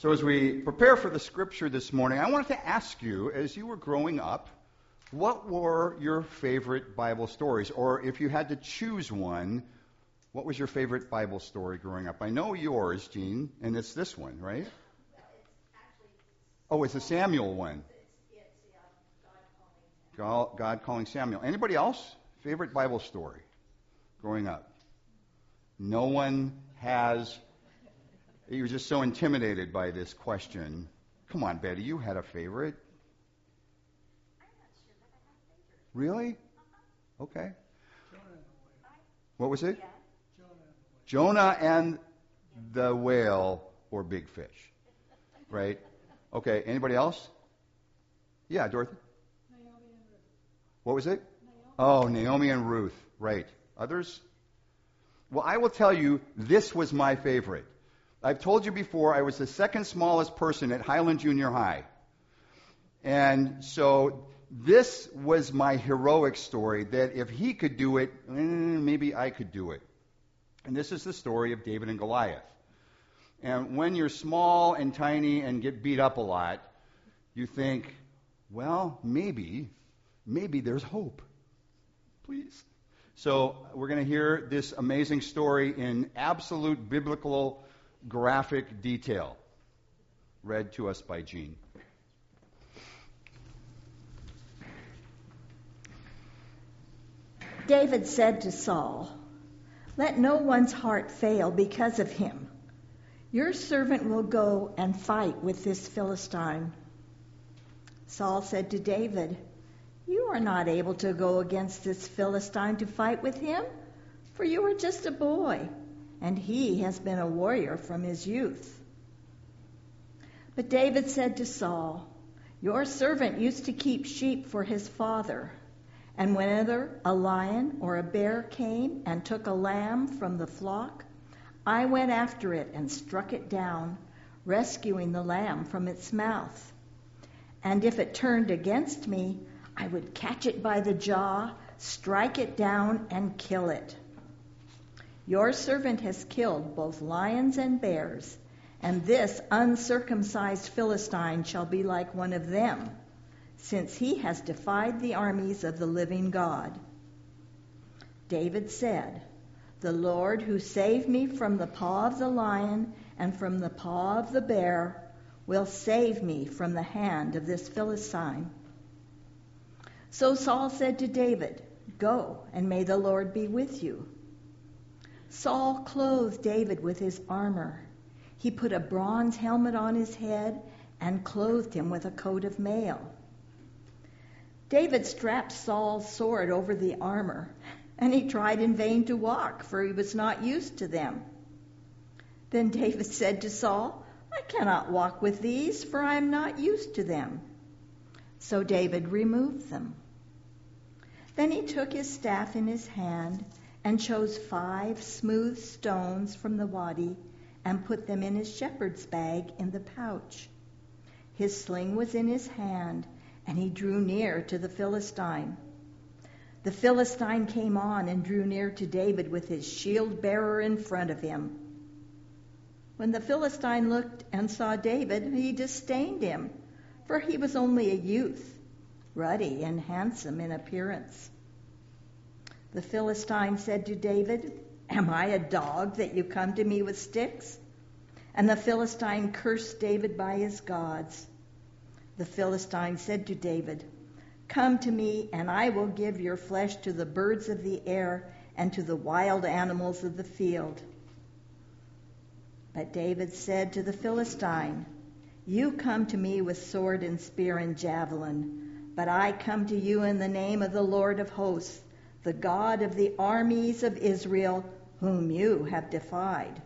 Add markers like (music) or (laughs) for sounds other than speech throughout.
So, as we prepare for the scripture this morning, I wanted to ask you, as you were growing up, what were your favorite Bible stories? Or if you had to choose one, what was your favorite Bible story growing up? I know yours, Jean, and it's this one, right? Oh, it's the Samuel one. God calling Samuel. Anybody else? Favorite Bible story growing up? No one has he was just so intimidated by this question. Come on, Betty, you had a favorite. Really? Uh-huh. Okay. What was it? Jonah and the whale or big fish. Right? Okay. Anybody else? Yeah, Dorothy. What was it? Oh, Naomi and Ruth. Right. Others? Well, I will tell you, this was my favorite. I've told you before, I was the second smallest person at Highland Junior High. And so this was my heroic story that if he could do it, eh, maybe I could do it. And this is the story of David and Goliath. And when you're small and tiny and get beat up a lot, you think, well, maybe, maybe there's hope. Please. So we're going to hear this amazing story in absolute biblical graphic detail, read to us by Jean. David said to Saul, Let no one's heart fail because of him. Your servant will go and fight with this Philistine. Saul said to David, You are not able to go against this Philistine to fight with him, for you are just a boy and he has been a warrior from his youth. But David said to Saul, Your servant used to keep sheep for his father, and whenever a lion or a bear came and took a lamb from the flock, I went after it and struck it down, rescuing the lamb from its mouth. And if it turned against me, I would catch it by the jaw, strike it down, and kill it. Your servant has killed both lions and bears, and this uncircumcised Philistine shall be like one of them, since he has defied the armies of the living God. David said, The Lord who saved me from the paw of the lion and from the paw of the bear will save me from the hand of this Philistine. So Saul said to David, Go, and may the Lord be with you. Saul clothed David with his armor. He put a bronze helmet on his head and clothed him with a coat of mail. David strapped Saul's sword over the armor, and he tried in vain to walk, for he was not used to them. Then David said to Saul, I cannot walk with these, for I am not used to them. So David removed them. Then he took his staff in his hand and chose five smooth stones from the wadi and put them in his shepherd's bag in the pouch. His sling was in his hand, and he drew near to the Philistine. The Philistine came on and drew near to David with his shield bearer in front of him. When the Philistine looked and saw David, he disdained him, for he was only a youth, ruddy and handsome in appearance. The Philistine said to David, Am I a dog that you come to me with sticks? And the Philistine cursed David by his gods. The Philistine said to David, Come to me, and I will give your flesh to the birds of the air and to the wild animals of the field. But David said to the Philistine, You come to me with sword and spear and javelin, but I come to you in the name of the Lord of hosts the God of the armies of Israel, whom you have defied.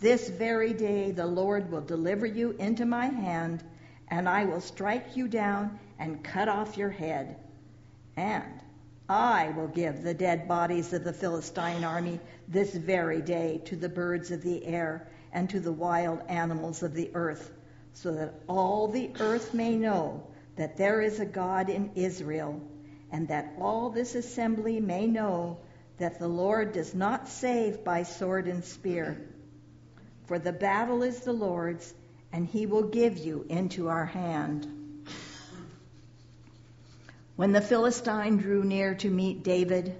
This very day the Lord will deliver you into my hand, and I will strike you down and cut off your head. And I will give the dead bodies of the Philistine army this very day to the birds of the air and to the wild animals of the earth, so that all the earth may know that there is a God in Israel and that all this assembly may know that the Lord does not save by sword and spear. For the battle is the Lord's, and he will give you into our hand. When the Philistine drew near to meet David,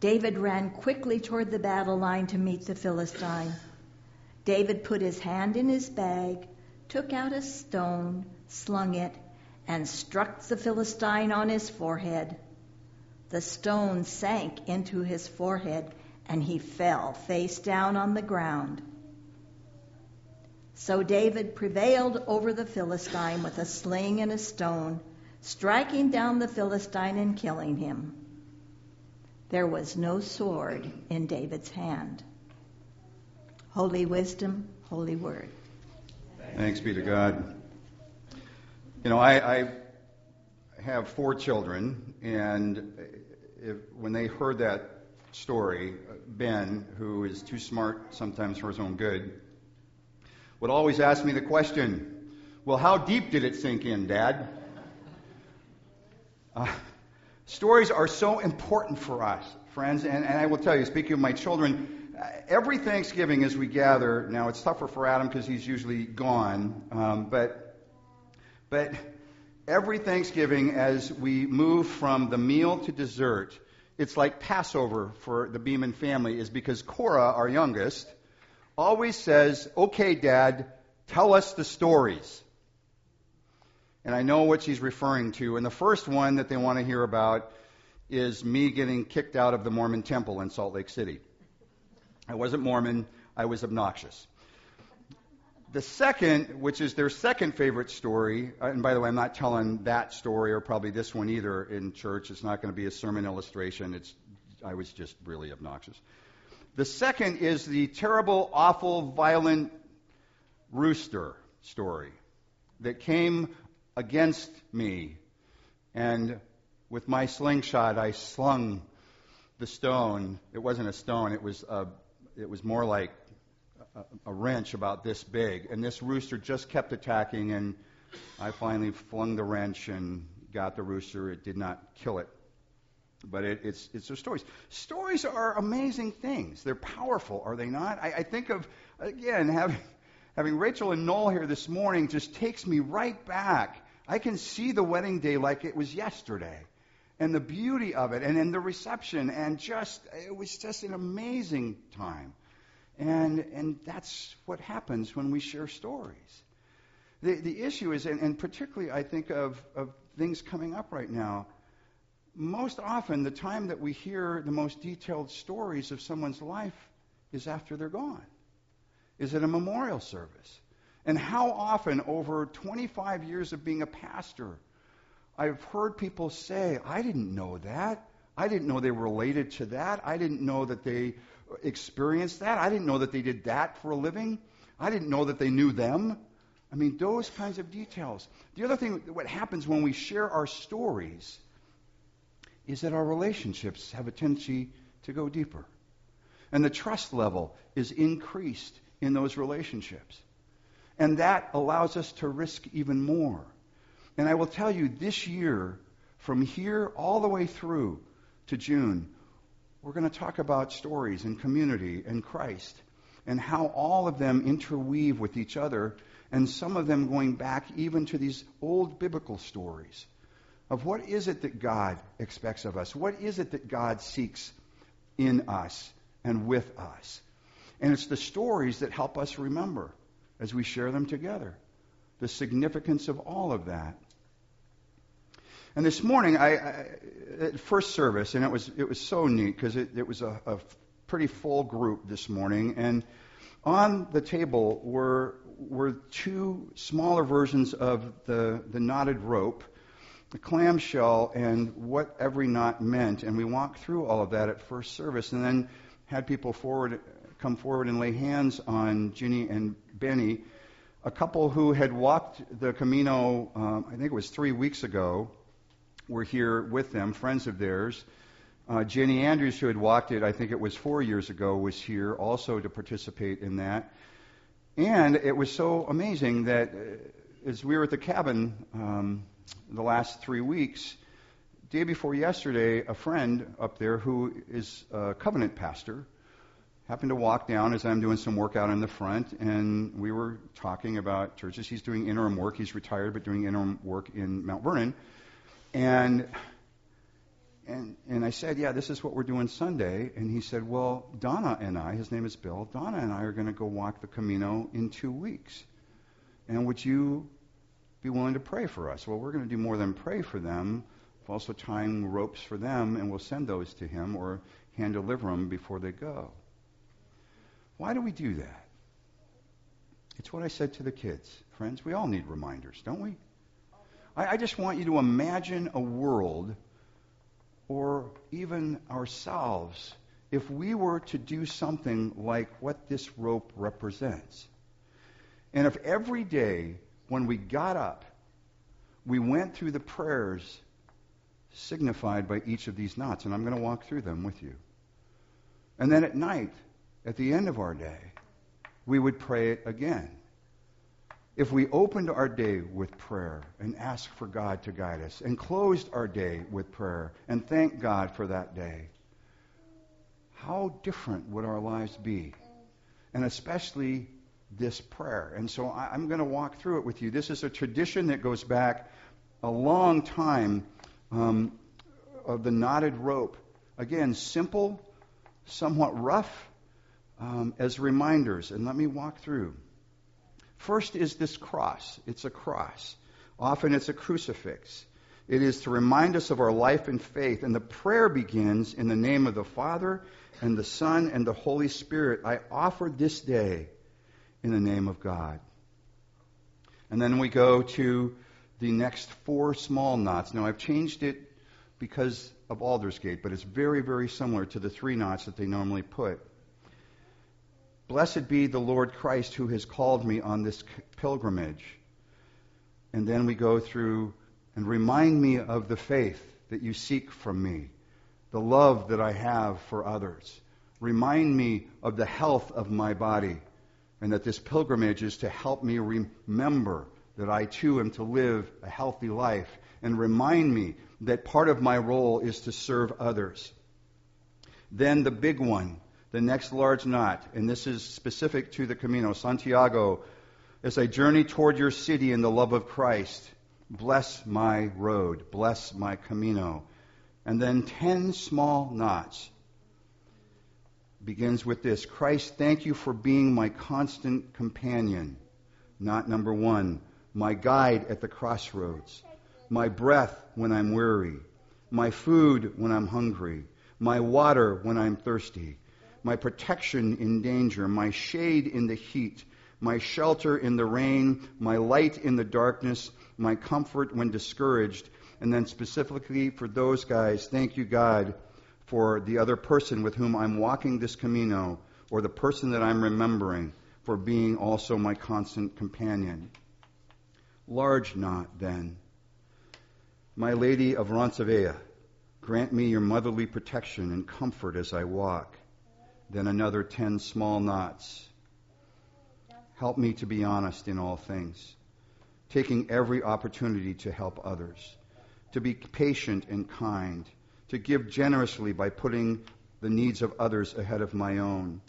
David ran quickly toward the battle line to meet the Philistine. David put his hand in his bag, took out a stone, slung it, and struck the Philistine on his forehead. The stone sank into his forehead, and he fell face down on the ground. So David prevailed over the Philistine with a sling and a stone, striking down the Philistine and killing him. There was no sword in David's hand. Holy wisdom, holy word. Thanks be to God. You know, I, I have four children, and if, when they heard that story, Ben, who is too smart sometimes for his own good, would always ask me the question, Well, how deep did it sink in, Dad? Uh, stories are so important for us, friends, and, and I will tell you, speaking of my children, uh, every Thanksgiving as we gather, now it's tougher for Adam because he's usually gone, um, but, but every Thanksgiving as we move from the meal to dessert, it's like Passover for the Beeman family, is because Cora, our youngest, always says, Okay, Dad, tell us the stories. And I know what she's referring to. And the first one that they want to hear about is me getting kicked out of the Mormon temple in Salt Lake City. I wasn't Mormon, I was obnoxious. The second, which is their second favorite story, uh, and by the way, I'm not telling that story or probably this one either in church. It's not going to be a sermon illustration. It's, I was just really obnoxious. The second is the terrible, awful, violent rooster story that came against me. And with my slingshot, I slung the stone. It wasn't a stone, it was, a, it was more like a wrench about this big. And this rooster just kept attacking, and I finally flung the wrench and got the rooster. It did not kill it. But it, it's, it's their stories. Stories are amazing things. They're powerful, are they not? I, I think of, again, having, having Rachel and Noel here this morning just takes me right back. I can see the wedding day like it was yesterday. And the beauty of it, and, and the reception, and just, it was just an amazing time. And, and that's what happens when we share stories. The, the issue is, and, and particularly I think of, of things coming up right now, most often the time that we hear the most detailed stories of someone's life is after they're gone, is at a memorial service. And how often, over 25 years of being a pastor, I've heard people say, I didn't know that. I didn't know they were related to that. I didn't know that they experienced that. I didn't know that they did that for a living. I didn't know that they knew them. I mean, those kinds of details. The other thing, what happens when we share our stories is that our relationships have a tendency to go deeper. And the trust level is increased in those relationships. And that allows us to risk even more. And I will tell you, this year, from here all the way through to June, we're going to talk about stories and community and Christ and how all of them interweave with each other, and some of them going back even to these old biblical stories of what is it that God expects of us? What is it that God seeks in us and with us? And it's the stories that help us remember as we share them together the significance of all of that. And this morning, I, I at first service, and it was it was so neat because it, it was a, a pretty full group this morning, and on the table were were two smaller versions of the the knotted rope the clamshell and what every knot meant. And we walked through all of that at first service and then had people forward, come forward and lay hands on Ginny and Benny, a couple who had walked the Camino, um, I think it was three weeks ago, were here with them, friends of theirs. Uh, Jenny Andrews, who had walked it, I think it was four years ago, was here also to participate in that. And it was so amazing that uh, as we were at the cabin, um, the last three weeks. Day before yesterday, a friend up there who is a covenant pastor happened to walk down as I'm doing some work out in the front, and we were talking about churches. He's doing interim work. He's retired, but doing interim work in Mount Vernon. And and and I said, yeah, this is what we're doing Sunday. And he said, well, Donna and I, his name is Bill, Donna and I are going to go walk the Camino in two weeks. And would you be willing to pray for us? Well, we're going to do more than pray for them. We're also tying ropes for them, and we'll send those to him or hand deliver them before they go. Why do we do that? It's what I said to the kids. Friends, we all need reminders, don't we? I, I just want you to imagine a world, or even ourselves, if we were to do something like what this rope represents. And if every day when we got up, we went through the prayers signified by each of these knots, and I'm going to walk through them with you. And then at night, at the end of our day, we would pray it again. If we opened our day with prayer and asked for God to guide us, and closed our day with prayer and thanked God for that day, how different would our lives be? And especially this prayer. And so I, am going to walk through it with you. This is a tradition that goes back a long time um, of the knotted rope. Again, simple, somewhat rough, um, as reminders. And let me walk through. First is this cross. It's a cross. Often it's a crucifix. It is to remind us of our life and faith. And the prayer begins in the name of the Father and the Son and the Holy Spirit. I offer this day in the name of God. And then we go to the next four small knots. Now, I've changed it because of Aldersgate, but it's very, very similar to the three knots that they normally put. Blessed be the Lord Christ who has called me on this pilgrimage. And then we go through and remind me of the faith that you seek from me, the love that I have for others. Remind me of the health of my body, and that this pilgrimage is to help me remember that I too am to live a healthy life, and remind me that part of my role is to serve others. Then the big one, the next large knot, and this is specific to the Camino, Santiago, as I journey toward your city in the love of Christ, bless my road, bless my Camino. And then ten small knots begins with this. Christ, thank you for being my constant companion. Knot number one, my guide at the crossroads, my breath when I'm weary, my food when I'm hungry, my water when I'm thirsty my protection in danger, my shade in the heat, my shelter in the rain, my light in the darkness, my comfort when discouraged. And then specifically for those guys, thank you, God, for the other person with whom I'm walking this Camino, or the person that I'm remembering, for being also my constant companion. Large knot, then. My Lady of Roncevilla, grant me your motherly protection and comfort as I walk then another ten small knots. Help me to be honest in all things, taking every opportunity to help others, to be patient and kind, to give generously by putting the needs of others ahead of my own,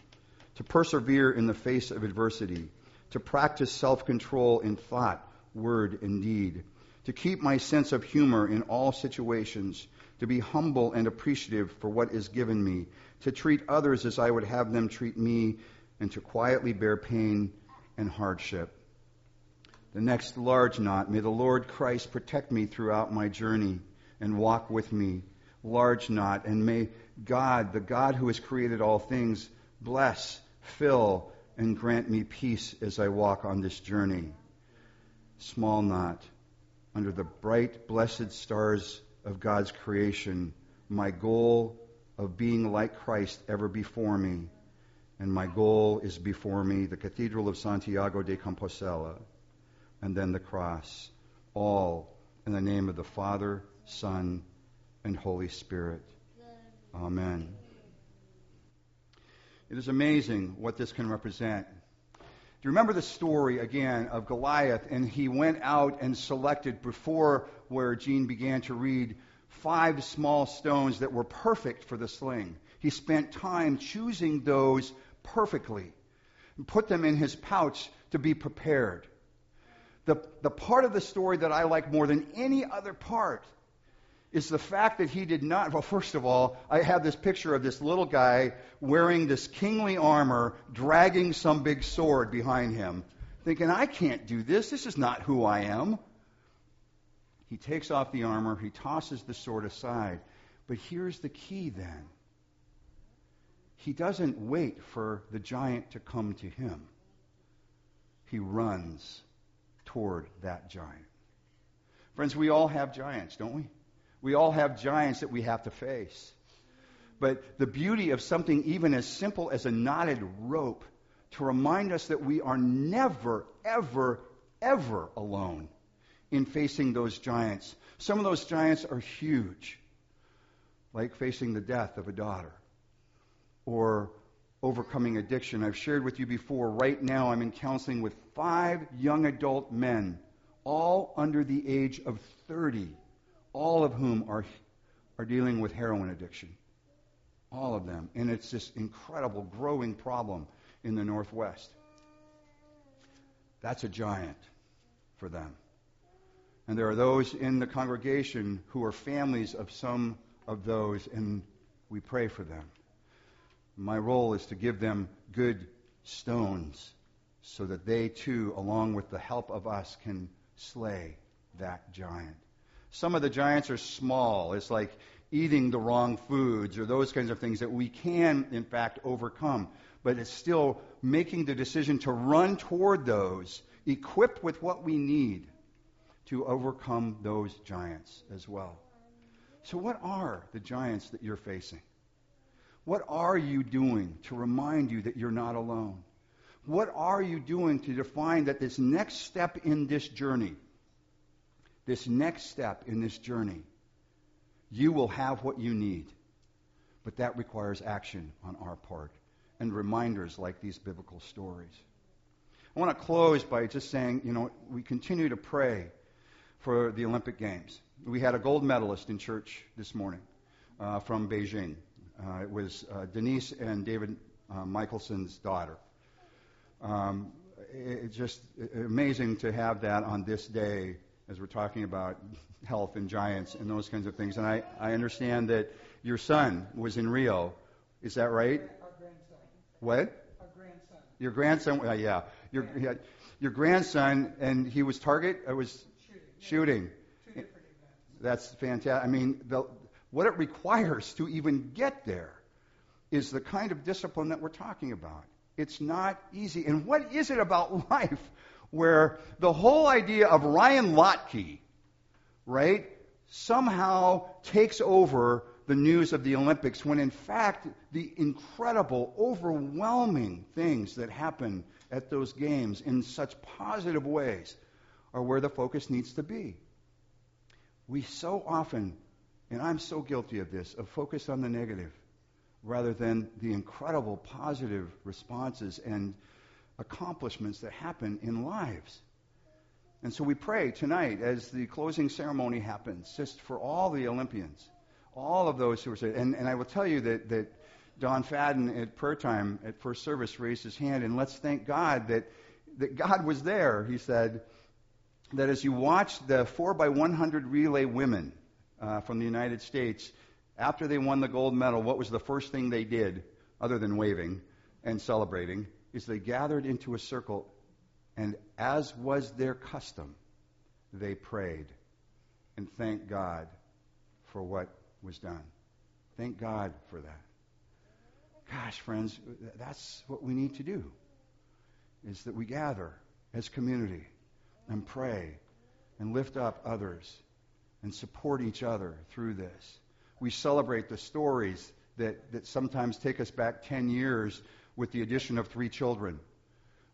to persevere in the face of adversity, to practice self control in thought, word, and deed, to keep my sense of humor in all situations, to be humble and appreciative for what is given me, to treat others as I would have them treat me, and to quietly bear pain and hardship. The next large knot, may the Lord Christ protect me throughout my journey and walk with me. Large knot, and may God, the God who has created all things, bless, fill, and grant me peace as I walk on this journey. Small knot, under the bright, blessed stars of God's creation, my goal of being like Christ ever before me. And my goal is before me the Cathedral of Santiago de Compostela and then the cross, all in the name of the Father, Son, and Holy Spirit. Amen. It is amazing what this can represent. Do you remember the story again of Goliath? And he went out and selected before where Jean began to read five small stones that were perfect for the sling. He spent time choosing those perfectly and put them in his pouch to be prepared. The, the part of the story that I like more than any other part is the fact that he did not. Well, first of all, I have this picture of this little guy wearing this kingly armor, dragging some big sword behind him, thinking, I can't do this. This is not who I am. He takes off the armor, he tosses the sword aside. But here's the key then he doesn't wait for the giant to come to him, he runs toward that giant. Friends, we all have giants, don't we? We all have giants that we have to face. But the beauty of something even as simple as a knotted rope to remind us that we are never, ever, ever alone in facing those giants. Some of those giants are huge, like facing the death of a daughter or overcoming addiction. I've shared with you before, right now I'm in counseling with five young adult men, all under the age of 30 all of whom are, are dealing with heroin addiction. All of them. And it's this incredible growing problem in the Northwest. That's a giant for them. And there are those in the congregation who are families of some of those, and we pray for them. My role is to give them good stones so that they too, along with the help of us, can slay that giant. Some of the giants are small. It's like eating the wrong foods or those kinds of things that we can, in fact, overcome. But it's still making the decision to run toward those, equipped with what we need to overcome those giants as well. So, what are the giants that you're facing? What are you doing to remind you that you're not alone? What are you doing to define that this next step in this journey this next step in this journey, you will have what you need. But that requires action on our part and reminders like these biblical stories. I want to close by just saying, you know, we continue to pray for the Olympic Games. We had a gold medalist in church this morning uh, from Beijing. Uh, it was uh, Denise and David uh, Michelson's daughter. Um, it's just amazing to have that on this day as we're talking about health and giants and those kinds of things. And I, I understand that your son was in Rio. Is that right? Our grandson. What? Our grandson. Your grandson, uh, yeah. Your, yeah. your grandson, and he was target, it was Shooting. shooting. Two different events. That's fantastic. I mean, the, what it requires to even get there is the kind of discipline that we're talking about. It's not easy. And what is it about (laughs) life where the whole idea of Ryan Lochte, right, somehow takes over the news of the Olympics when in fact the incredible, overwhelming things that happen at those games in such positive ways are where the focus needs to be. We so often, and I'm so guilty of this, of focus on the negative rather than the incredible positive responses and accomplishments that happen in lives. And so we pray tonight as the closing ceremony happens, just for all the Olympians, all of those who are saved. And, and I will tell you that, that Don Fadden at prayer time at first service raised his hand, and let's thank God that, that God was there. He said that as you watched the 4 by 100 relay women uh, from the United States, after they won the gold medal, what was the first thing they did, other than waving and celebrating? Is they gathered into a circle, and as was their custom, they prayed and thanked God for what was done. Thank God for that. Gosh, friends, that's what we need to do. Is that we gather as community and pray and lift up others and support each other through this. We celebrate the stories that, that sometimes take us back 10 years with the addition of three children.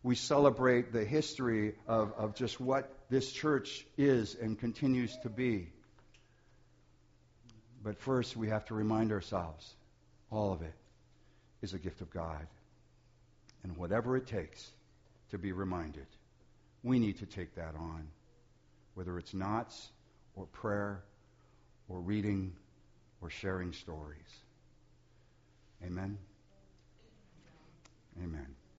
We celebrate the history of, of just what this church is and continues to be. But first, we have to remind ourselves all of it is a gift of God. And whatever it takes to be reminded, we need to take that on, whether it's knots or prayer or reading or sharing stories. Amen. Amen.